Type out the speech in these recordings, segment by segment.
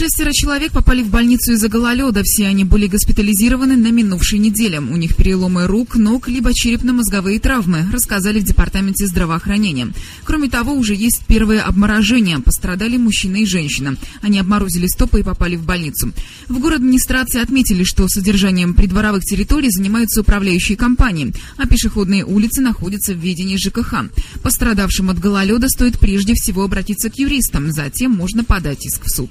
Шестеро человек попали в больницу из-за гололеда. Все они были госпитализированы на минувшей неделе. У них переломы рук, ног, либо черепно-мозговые травмы, рассказали в Департаменте здравоохранения. Кроме того, уже есть первые обморожения. Пострадали мужчина и женщина. Они обморозили стопы и попали в больницу. В город администрации отметили, что содержанием придворовых территорий занимаются управляющие компании, а пешеходные улицы находятся в ведении ЖКХ. Пострадавшим от гололеда стоит прежде всего обратиться к юристам, затем можно подать иск в суд.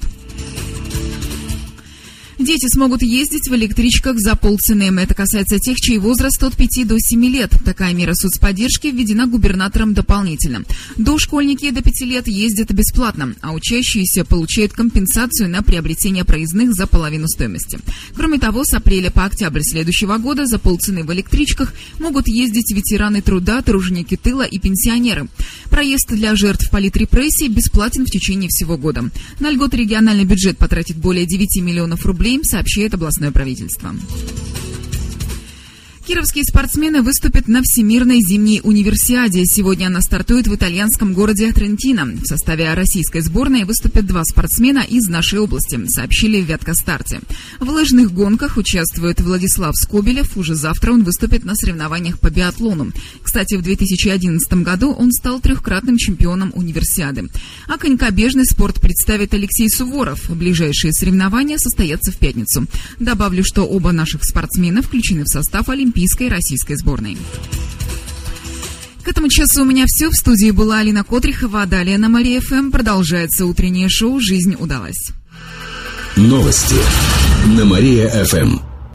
Дети смогут ездить в электричках за полцены. Это касается тех, чей возраст от 5 до 7 лет. Такая мера соцподдержки введена губернатором дополнительно. Дошкольники до 5 лет ездят бесплатно, а учащиеся получают компенсацию на приобретение проездных за половину стоимости. Кроме того, с апреля по октябрь следующего года за полцены в электричках могут ездить ветераны труда, труженики тыла и пенсионеры. Проезд для жертв политрепрессий бесплатен в течение всего года. На льготы региональный бюджет потратит более 9 миллионов рублей рублей, сообщает областное правительство. Кировские спортсмены выступят на Всемирной зимней универсиаде. Сегодня она стартует в итальянском городе Трентино. В составе российской сборной выступят два спортсмена из нашей области, сообщили в Вяткостарте. В лыжных гонках участвует Владислав Скобелев. Уже завтра он выступит на соревнованиях по биатлону. Кстати, в 2011 году он стал трехкратным чемпионом универсиады. А конькобежный спорт представит Алексей Суворов. Ближайшие соревнования состоятся в пятницу. Добавлю, что оба наших спортсмена включены в состав Олимпийской российской сборной. К этому часу у меня все. В студии была Алина Котрихова. Далее на Мария ФМ продолжается утреннее шоу «Жизнь удалась». Новости на Мария ФМ.